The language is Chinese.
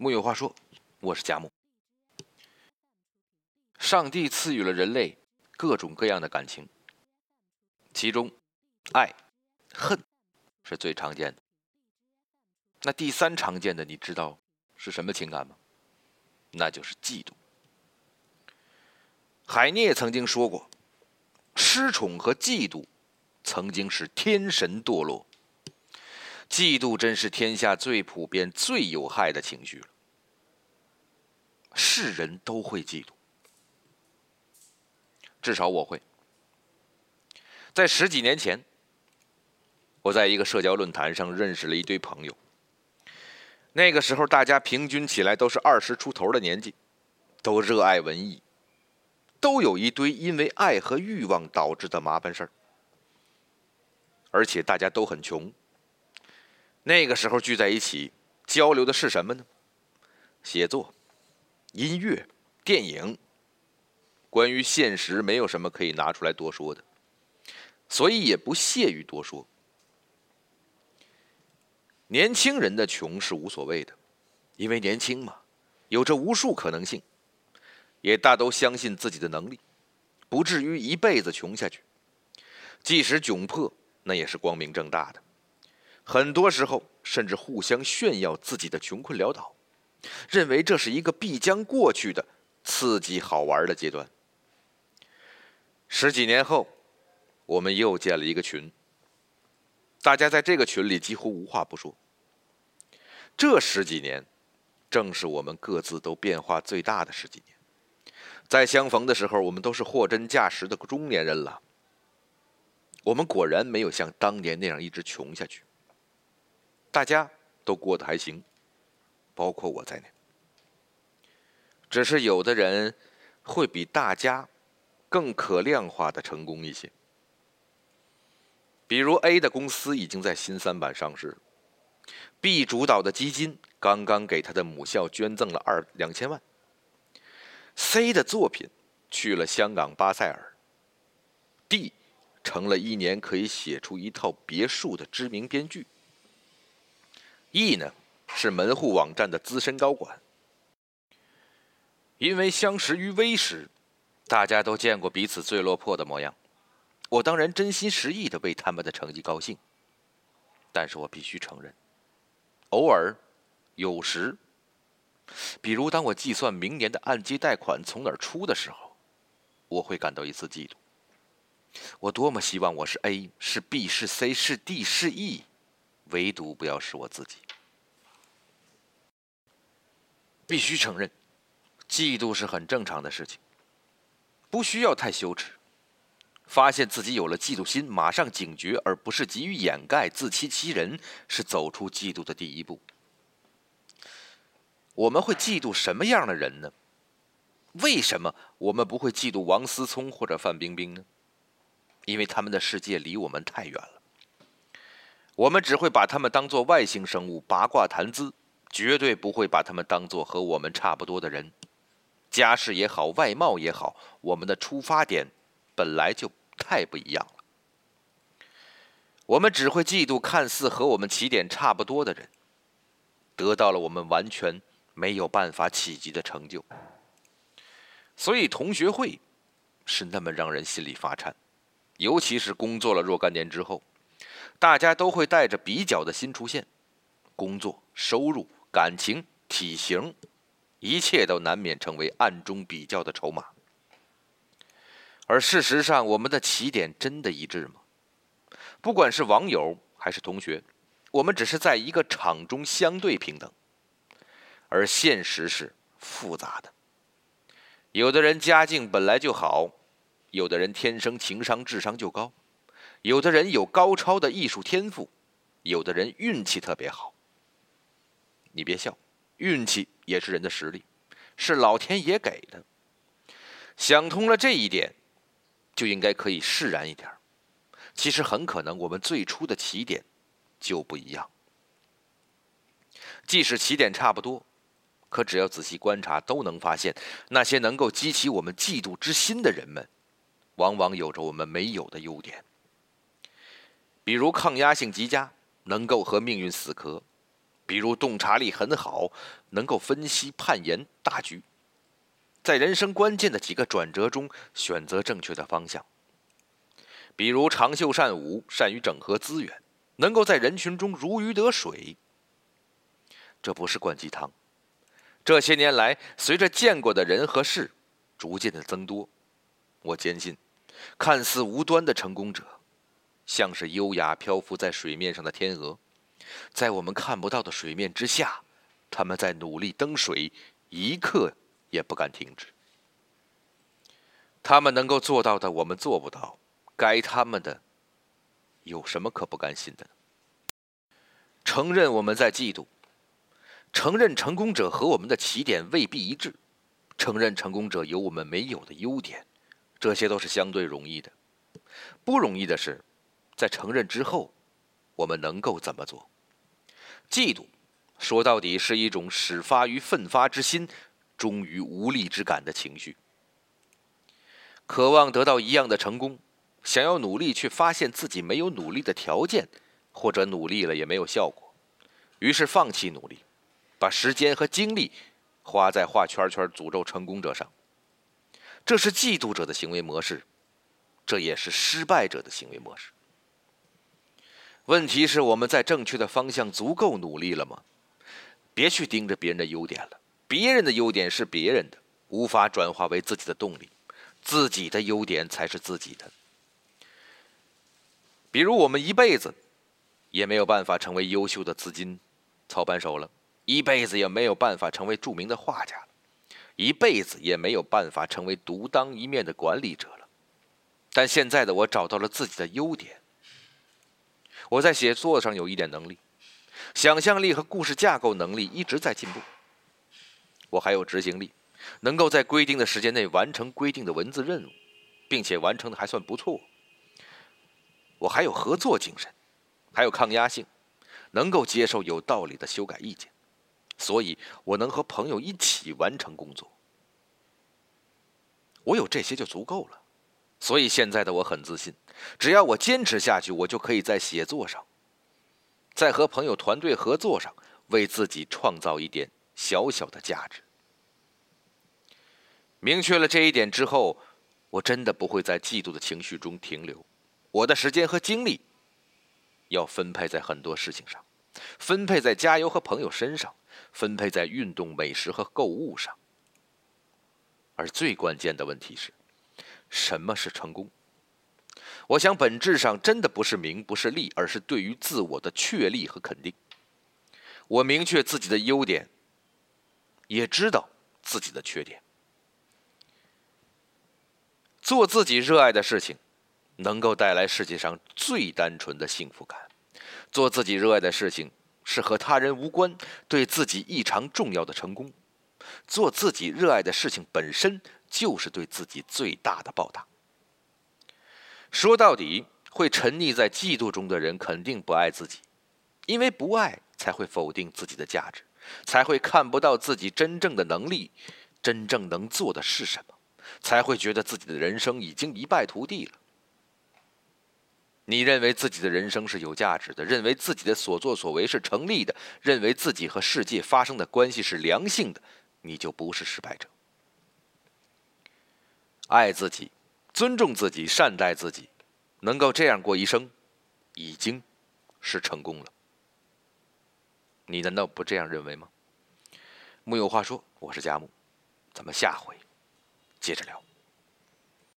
木有话说，我是佳木。上帝赐予了人类各种各样的感情，其中爱、恨是最常见的。那第三常见的，你知道是什么情感吗？那就是嫉妒。海涅曾经说过：“失宠和嫉妒曾经是天神堕落。”嫉妒真是天下最普遍、最有害的情绪了。是人都会嫉妒，至少我会。在十几年前，我在一个社交论坛上认识了一堆朋友。那个时候，大家平均起来都是二十出头的年纪，都热爱文艺，都有一堆因为爱和欲望导致的麻烦事儿，而且大家都很穷。那个时候聚在一起交流的是什么呢？写作、音乐、电影。关于现实，没有什么可以拿出来多说的，所以也不屑于多说。年轻人的穷是无所谓的，因为年轻嘛，有着无数可能性，也大都相信自己的能力，不至于一辈子穷下去。即使窘迫，那也是光明正大的。很多时候，甚至互相炫耀自己的穷困潦倒，认为这是一个必将过去的刺激好玩的阶段。十几年后，我们又建了一个群，大家在这个群里几乎无话不说。这十几年，正是我们各自都变化最大的十几年。在相逢的时候，我们都是货真价实的中年人了。我们果然没有像当年那样一直穷下去。大家都过得还行，包括我在内。只是有的人会比大家更可量化的成功一些。比如 A 的公司已经在新三板上市，B 主导的基金刚刚给他的母校捐赠了二两千万，C 的作品去了香港巴塞尔，D 成了一年可以写出一套别墅的知名编剧。E 呢，是门户网站的资深高管。因为相识于微时，大家都见过彼此最落魄的模样。我当然真心实意的为他们的成绩高兴。但是我必须承认，偶尔，有时，比如当我计算明年的按揭贷款从哪儿出的时候，我会感到一丝嫉妒。我多么希望我是 A，是 B，是 C，是 D，是 E。唯独不要是我自己。必须承认，嫉妒是很正常的事情，不需要太羞耻。发现自己有了嫉妒心，马上警觉，而不是急于掩盖、自欺欺人，是走出嫉妒的第一步。我们会嫉妒什么样的人呢？为什么我们不会嫉妒王思聪或者范冰冰呢？因为他们的世界离我们太远了。我们只会把他们当作外星生物八卦谈资，绝对不会把他们当作和我们差不多的人。家世也好，外貌也好，我们的出发点本来就太不一样了。我们只会嫉妒看似和我们起点差不多的人，得到了我们完全没有办法企及的成就。所以同学会是那么让人心里发颤，尤其是工作了若干年之后。大家都会带着比较的心出现，工作、收入、感情、体型，一切都难免成为暗中比较的筹码。而事实上，我们的起点真的一致吗？不管是网友还是同学，我们只是在一个场中相对平等。而现实是复杂的，有的人家境本来就好，有的人天生情商、智商就高。有的人有高超的艺术天赋，有的人运气特别好。你别笑，运气也是人的实力，是老天爷给的。想通了这一点，就应该可以释然一点。其实很可能我们最初的起点就不一样。即使起点差不多，可只要仔细观察，都能发现那些能够激起我们嫉妒之心的人们，往往有着我们没有的优点。比如抗压性极佳，能够和命运死磕；比如洞察力很好，能够分析判研大局，在人生关键的几个转折中选择正确的方向；比如长袖善舞，善于整合资源，能够在人群中如鱼得水。这不是灌鸡汤。这些年来，随着见过的人和事逐渐的增多，我坚信，看似无端的成功者，像是优雅漂浮在水面上的天鹅。在我们看不到的水面之下，他们在努力蹬水，一刻也不敢停止。他们能够做到的，我们做不到；该他们的，有什么可不甘心的？承认我们在嫉妒，承认成功者和我们的起点未必一致，承认成功者有我们没有的优点，这些都是相对容易的。不容易的是，在承认之后，我们能够怎么做？嫉妒，说到底是一种始发于奋发之心，终于无力之感的情绪。渴望得到一样的成功，想要努力却发现自己没有努力的条件，或者努力了也没有效果，于是放弃努力，把时间和精力花在画圈圈诅咒成功者上。这是嫉妒者的行为模式，这也是失败者的行为模式。问题是我们在正确的方向足够努力了吗？别去盯着别人的优点了，别人的优点是别人的，无法转化为自己的动力，自己的优点才是自己的。比如我们一辈子也没有办法成为优秀的资金操盘手了，一辈子也没有办法成为著名的画家，一辈子也没有办法成为独当一面的管理者了。但现在的我找到了自己的优点。我在写作上有一点能力，想象力和故事架构能力一直在进步。我还有执行力，能够在规定的时间内完成规定的文字任务，并且完成的还算不错。我还有合作精神，还有抗压性，能够接受有道理的修改意见，所以我能和朋友一起完成工作。我有这些就足够了。所以现在的我很自信，只要我坚持下去，我就可以在写作上，在和朋友团队合作上，为自己创造一点小小的价值。明确了这一点之后，我真的不会在嫉妒的情绪中停留。我的时间和精力要分配在很多事情上，分配在加油和朋友身上，分配在运动、美食和购物上。而最关键的问题是。什么是成功？我想，本质上真的不是名，不是利，而是对于自我的确立和肯定。我明确自己的优点，也知道自己的缺点。做自己热爱的事情，能够带来世界上最单纯的幸福感。做自己热爱的事情，是和他人无关，对自己异常重要的成功。做自己热爱的事情本身。就是对自己最大的报答。说到底，会沉溺在嫉妒中的人肯定不爱自己，因为不爱才会否定自己的价值，才会看不到自己真正的能力，真正能做的是什么，才会觉得自己的人生已经一败涂地了。你认为自己的人生是有价值的，认为自己的所作所为是成立的，认为自己和世界发生的关系是良性的，你就不是失败者。爱自己，尊重自己，善待自己，能够这样过一生，已经是成功了。你难道不这样认为吗？木有话说，我是佳木，咱们下回接着聊。